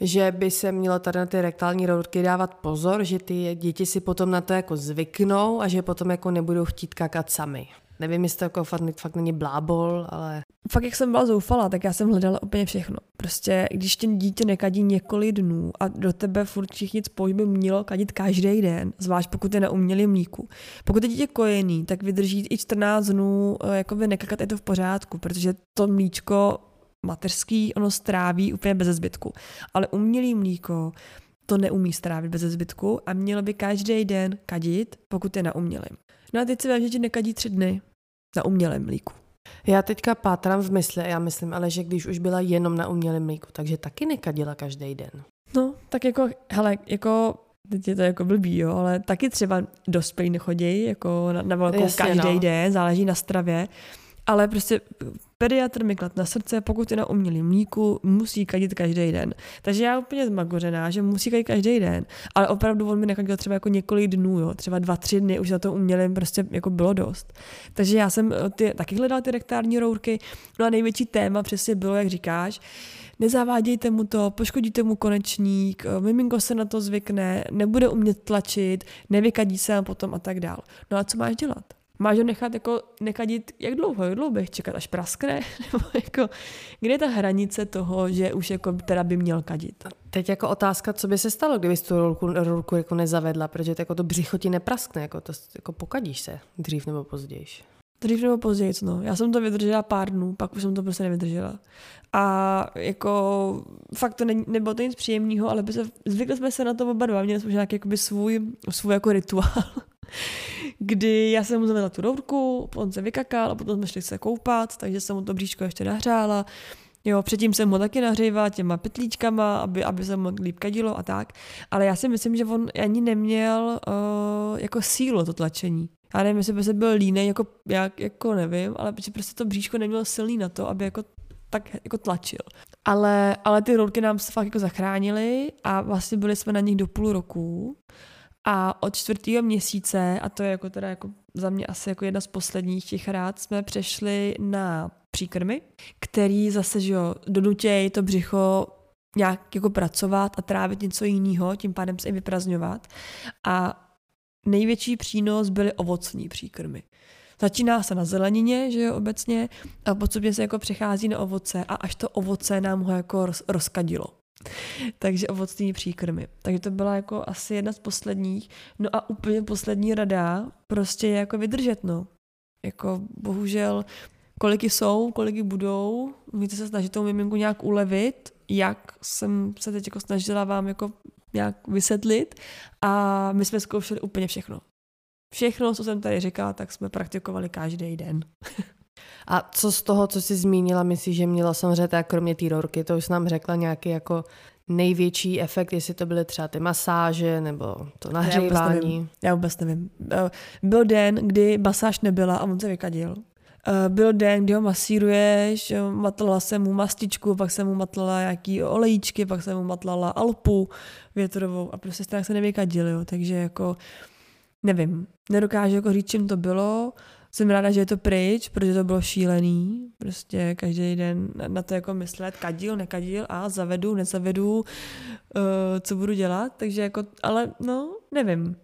[SPEAKER 2] že by se mělo tady na ty rektální routky dávat pozor, že ty děti si potom na to jako zvyknou a že potom jako nebudou chtít kakat sami. Nevím, jestli to jako fakt, fakt není blábol, ale...
[SPEAKER 1] Fakt, jak jsem byla zoufala, tak já jsem hledala úplně všechno. Prostě, když tě dítě nekadí několik dnů a do tebe furt všichni spojí by mělo kadit každý den, zvlášť pokud je na umělém mlíku. Pokud je dítě kojený, tak vydrží i 14 dnů eh, jako by nekakat, je to v pořádku, protože to mlíčko mateřský, ono stráví úplně bez zbytku. Ale umělý mlíko to neumí strávit bez zbytku a mělo by každý den kadit, pokud je na umělém. No a teď si vím, že ti nekadí tři dny na umělém mlíku.
[SPEAKER 2] Já teďka pátrám v mysli, já myslím ale, že když už byla jenom na umělém mlíku, takže taky nekadila každý den.
[SPEAKER 1] No, tak jako, hele, jako teď je to jako blbý, jo, ale taky třeba dospělí nechodí jako na, na velkou Jasně, každý no. den, záleží na stravě, ale prostě Pediatr mi klad na srdce, pokud je na umělý mlíku, musí kadit každý den. Takže já úplně zmagořená, že musí kadit každý den, ale opravdu on mi nekadil třeba jako několik dnů, jo, třeba dva, tři dny, už za to umělým prostě jako bylo dost. Takže já jsem eh, ty, taky hledala ty rektární rourky, no a největší téma přesně bylo, jak říkáš, nezavádějte mu to, poškodíte mu konečník, eh, miminko se na to zvykne, nebude umět tlačit, nevykadí se a potom a tak dál. No a co máš dělat? Máš ho nechat jako nekadit, jak dlouho, jak dlouho bych čekat, až praskne? <laughs> Nebo jako, kde je ta hranice toho, že už jako teda by měl kadit?
[SPEAKER 2] Teď jako otázka, co by se stalo, kdyby tu ruku, ruku jako nezavedla, protože to, jako to břicho ti nepraskne, jako, to, jako pokadíš se dřív nebo později.
[SPEAKER 1] Dřív nebo později, no. Já jsem to vydržela pár dnů, pak už jsem to prostě nevydržela. A jako fakt to ne, nebylo to nic příjemného, ale se, zvykli jsme se na to oba dva, měli jsme nějaký jakoby svůj, svůj jako rituál, kdy já jsem mu zavedla tu rourku, on se vykakal a potom jsme šli se koupat, takže jsem mu to bříško ještě nahřála. Jo, předtím jsem ho taky nahřívala těma pytlíčkama, aby, aby se mu líp kadilo a tak. Ale já si myslím, že on ani neměl uh, jako sílu to tlačení. Já nevím, jestli by se byl línej, jako, jak, jako nevím, ale prostě to bříško nemělo silný na to, aby jako tak jako tlačil. Ale, ale ty rourky nám se fakt jako zachránily a vlastně byli jsme na nich do půl roku. A od čtvrtého měsíce, a to je jako teda jako za mě asi jako jedna z posledních těch rád, jsme přešli na příkrmy, který zase, že jo, donutěj to břicho nějak jako pracovat a trávit něco jiného, tím pádem se i vyprazňovat. A největší přínos byly ovocní příkrmy. Začíná se na zelenině, že jo, obecně, a postupně se jako přechází na ovoce a až to ovoce nám ho jako roz, rozkadilo. Takže ovocní příkrmy. Takže to byla jako asi jedna z posledních. No a úplně poslední rada prostě je jako vydržet, no. Jako bohužel, kolik jsou, kolik budou, můžete se snažit tomu miminku nějak ulevit, jak jsem se teď jako snažila vám jako nějak vysvětlit a my jsme zkoušeli úplně všechno. Všechno, co jsem tady říkala, tak jsme praktikovali každý den. <laughs>
[SPEAKER 2] A co z toho, co jsi zmínila, myslíš, že měla samozřejmě tak kromě té rorky, to už nám řekla nějaký jako největší efekt, jestli to byly třeba ty masáže nebo to nahřívání?
[SPEAKER 1] Já vůbec nevím. Já vůbec nevím. Byl den, kdy masáž nebyla a on se vykadil. Eh, byl den, kdy ho masíruješ, matlala jsem mu mastičku, pak jsem mu matlala nějaký olejíčky, pak jsem mu matlala alpu větrovou a prostě tak se nevykadil, jo. takže jako nevím, nedokážu jako říct, čím to bylo, jsem ráda, že je to pryč, protože to bylo šílený. Prostě každý den na to jako myslet, kadil, nekadil a zavedu, nezavedu, uh, co budu dělat. Takže jako, ale no, nevím.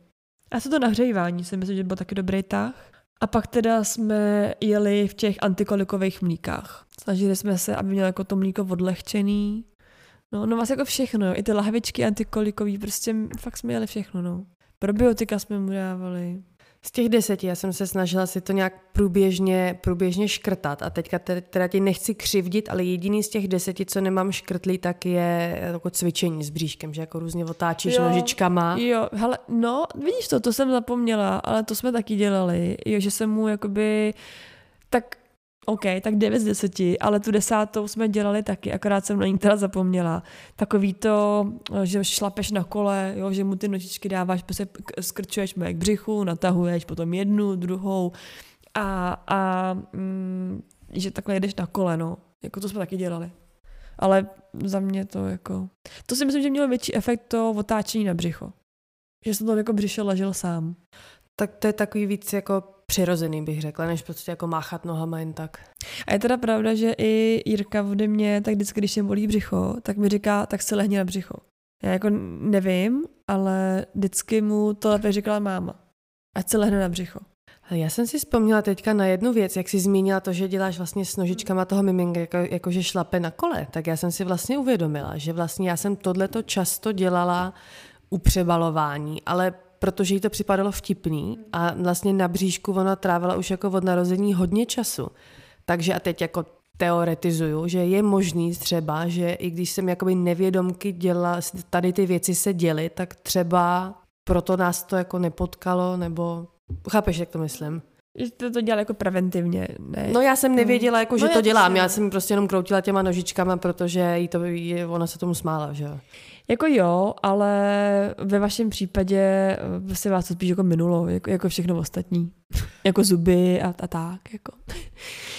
[SPEAKER 1] A co to nahřejvání, si myslím, že byl taky dobrý tah. A pak teda jsme jeli v těch antikolikových mlíkách. Snažili jsme se, aby měl jako to mlíko odlehčený. No, no vlastně jako všechno, jo. i ty lahvičky antikolikový, prostě fakt jsme jeli všechno, no. Probiotika jsme mu dávali.
[SPEAKER 2] Z těch deseti já jsem se snažila si to nějak průběžně, průběžně škrtat a teďka teda ti nechci křivdit, ale jediný z těch deseti, co nemám škrtlý, tak je jako cvičení s bříškem, že jako různě otáčíš jo, nožičkama.
[SPEAKER 1] Jo, hele, no vidíš to, to jsem zapomněla, ale to jsme taky dělali, jo, že jsem mu jakoby tak OK, tak 9 z 10, ale tu desátou jsme dělali taky, akorát jsem na ní teda zapomněla. Takový to, že šlapeš na kole, jo, že mu ty nožičky dáváš, prostě skrčuješ mu k břichu, natahuješ potom jednu, druhou a, a mm, že takhle jedeš na kole, no. Jako to jsme taky dělali. Ale za mě to jako... To si myslím, že mělo větší efekt to otáčení na břicho. Že jsem tam jako břiše ležel sám.
[SPEAKER 2] Tak to je takový víc jako přirozený, bych řekla, než prostě jako máchat nohama jen tak.
[SPEAKER 1] A je teda pravda, že i Jirka ode mě, tak vždycky, když je bolí břicho, tak mi říká, tak se lehni na břicho. Já jako nevím, ale vždycky mu to lépe říkala máma. Ať se lehne na břicho.
[SPEAKER 2] Já jsem si vzpomněla teďka na jednu věc, jak jsi zmínila to, že děláš vlastně s nožičkama toho miminka, jako, jako že šlape na kole, tak já jsem si vlastně uvědomila, že vlastně já jsem tohleto často dělala u přebalování, ale protože jí to připadalo vtipný a vlastně na bříšku ona trávila už jako od narození hodně času. Takže a teď jako teoretizuju, že je možný třeba, že i když jsem jakoby nevědomky dělala, tady ty věci se děly, tak třeba proto nás to jako nepotkalo, nebo chápeš, jak to myslím?
[SPEAKER 1] Že to, to dělá jako preventivně, ne?
[SPEAKER 2] No já jsem nevěděla, jako, že no, to dělám. Já jsem prostě jenom kroutila těma nožičkama, protože jí to, ona se tomu smála, že jo.
[SPEAKER 1] Jako jo, ale ve vašem případě eh, se vás to spíš jako minulo, jako, jako všechno ostatní. <laughs> jako zuby a, a tak. Jako. <laughs>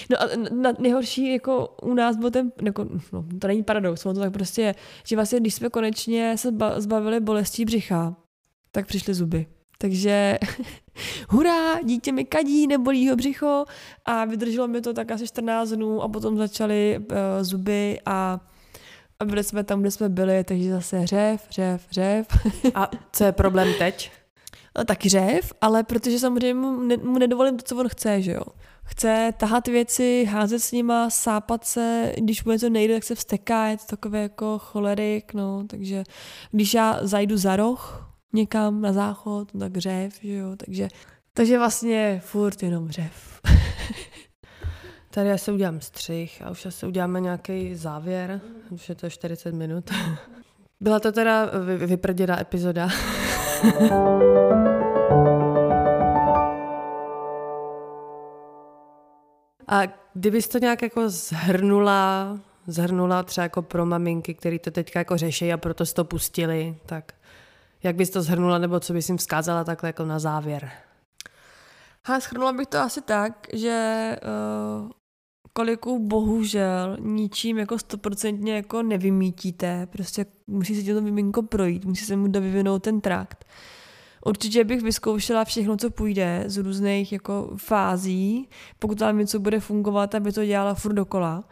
[SPEAKER 1] No a na, nejhorší jako u nás byl ten, jako, no, to není paradox, to tak prostě je, že vlastně když jsme konečně se zbavili bolestí břicha, tak přišly zuby. Takže <laughs> hurá, dítě mi kadí, nebolí ho břicho a vydrželo mi to tak asi 14 dnů a potom začaly uh, zuby a a byli jsme tam, kde jsme byli, takže zase řev, řev, řev.
[SPEAKER 2] A co je problém teď? <laughs>
[SPEAKER 1] No, taky řev, ale protože samozřejmě mu, ne, mu nedovolím to, co on chce, že jo. Chce tahat věci, házet s nima, sápat se, když mu něco nejde, tak se vsteká, je to takové jako cholerik, no, takže když já zajdu za roh někam na záchod, no, tak řev, že jo, takže, takže vlastně furt jenom řev. <laughs>
[SPEAKER 2] Tady já se udělám střih a už asi uděláme nějaký závěr, už je to 40 minut. <laughs> Byla to teda vyprděná epizoda. <laughs> A kdybys to nějak jako zhrnula, zhrnula třeba jako pro maminky, které to teďka jako řeší a proto to pustili, tak jak bys to zhrnula, nebo co bys jim vzkázala takhle jako na závěr?
[SPEAKER 1] Ha, schrnula bych to asi tak, že uh, koliku bohužel ničím jako stoprocentně jako nevymítíte, prostě musí se to miminko projít, musí se mu vyvinout ten trakt. Určitě bych vyzkoušela všechno, co půjde z různých jako fází, pokud tam něco bude fungovat, aby to dělala furt dokola.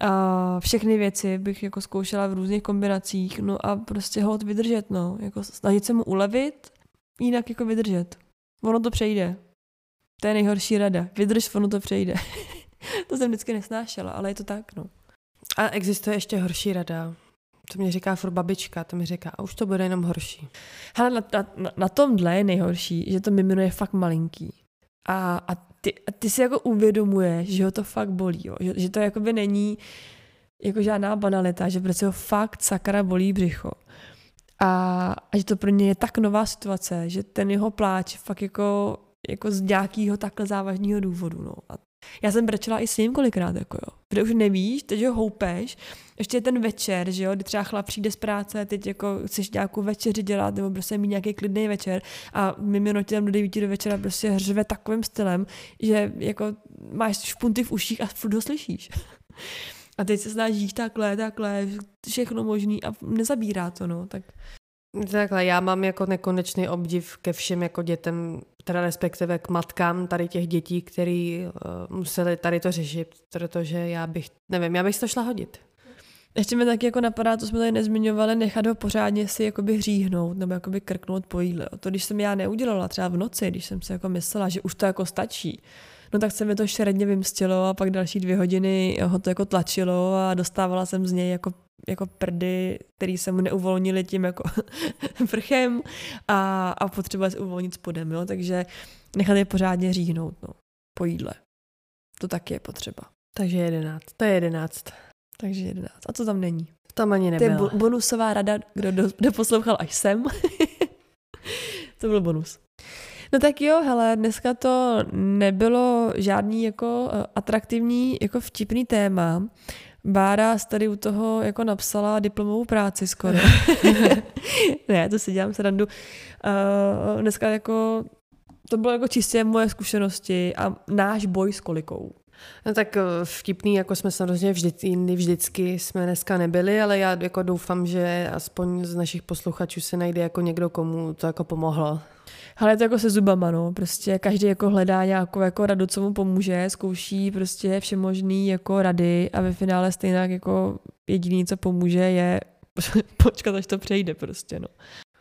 [SPEAKER 1] A všechny věci bych jako zkoušela v různých kombinacích, no a prostě ho vydržet, no. Jako snažit se mu ulevit, jinak jako vydržet. Ono to přejde. To je nejhorší rada. Vydrž, ono to přejde. <laughs> to jsem vždycky nesnášela, ale je to tak, no.
[SPEAKER 2] A existuje ještě horší rada. To mě říká furt babička, to mi říká, a už to bude jenom horší.
[SPEAKER 1] Hele, na, na, na tomhle je nejhorší, že to mimino je fakt malinký. A, a, ty, a ty si jako uvědomuješ, že ho to fakt bolí, jo? Že, že to jakoby není jako žádná banalita, že prostě ho fakt sakra bolí břicho. A, a že to pro ně je tak nová situace, že ten jeho pláč fakt jako, jako z nějakého takhle závažného důvodu. No. A já jsem brečela i s ním kolikrát, jako jo. Kde už nevíš, teď ho houpeš, ještě je ten večer, že jo, kdy třeba chlap přijde z práce, teď jako chceš nějakou večeři dělat, nebo prostě mít nějaký klidný večer a mimo tě tam do 9 do večera prostě hřve takovým stylem, že jako máš špunty v uších a furt ho slyšíš. A teď se snažíš takhle, takhle, všechno možný a nezabírá to, no, tak
[SPEAKER 2] Takhle, já mám jako nekonečný obdiv ke všem jako dětem, teda respektive k matkám tady těch dětí, který uh, museli tady to řešit, protože já bych, nevím, já bych to šla hodit.
[SPEAKER 1] Ještě mi taky jako napadá, to jsme tady nezmiňovali, nechat ho pořádně si jakoby hříhnout nebo jakoby krknout po jídle. To, když jsem já neudělala třeba v noci, když jsem si jako myslela, že už to jako stačí, no tak se mi to šeredně vymstilo a pak další dvě hodiny ho to jako tlačilo a dostávala jsem z něj jako jako prdy, který se mu neuvolnili tím jako <laughs> vrchem a, a potřeba se uvolnit spodem, jo? takže nechat je pořádně říhnout no, po jídle. To taky je potřeba.
[SPEAKER 2] Takže jedenáct. To je jedenáct.
[SPEAKER 1] Takže jedenáct. A co tam není?
[SPEAKER 2] Tam ani nebyla.
[SPEAKER 1] To je bonusová rada, kdo do, doposlouchal až sem. <laughs> to byl bonus. No tak jo, hele, dneska to nebylo žádný jako eh, atraktivní, jako vtipný téma. Bára tady u toho jako napsala diplomovou práci skoro. <laughs> ne, to si dělám srandu. Uh, dneska jako to bylo jako čistě moje zkušenosti a náš boj s kolikou.
[SPEAKER 2] No tak eh, vtipný, jako jsme samozřejmě vždy, jindy vždycky jsme dneska nebyli, ale já jako doufám, že aspoň z našich posluchačů se najde jako někdo, komu to jako pomohlo.
[SPEAKER 1] Ale je to jako se zubama, no. Prostě každý jako hledá nějakou jako radu, co mu pomůže, zkouší prostě všemožný jako rady a ve finále stejně jako jediný, co pomůže, je <laughs> počkat, až to přejde prostě, no.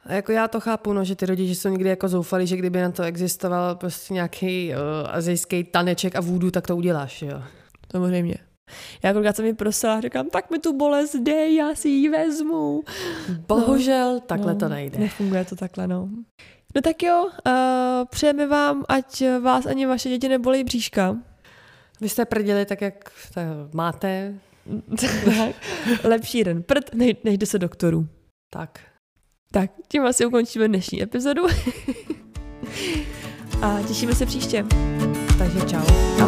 [SPEAKER 2] A jako já to chápu, no, že ty rodiče jsou někdy jako zoufali, že kdyby na to existoval prostě nějaký uh, azijský taneček a vůdu, tak to uděláš, jo.
[SPEAKER 1] Samozřejmě. Já kolikrát jsem mi prosila, říkám, tak mi tu bolest dej, já si ji vezmu.
[SPEAKER 2] Bohužel, no, takhle no, to nejde.
[SPEAKER 1] Nefunguje to takhle, no. No tak jo, uh, přejeme vám, ať vás ani vaše děti nebolí bříška.
[SPEAKER 2] Vy jste prdili tak, jak máte. <laughs>
[SPEAKER 1] tak, lepší den prd, než, než se doktorů.
[SPEAKER 2] Tak.
[SPEAKER 1] Tak, tím asi ukončíme dnešní epizodu. <laughs> A těšíme se příště.
[SPEAKER 2] Takže čau.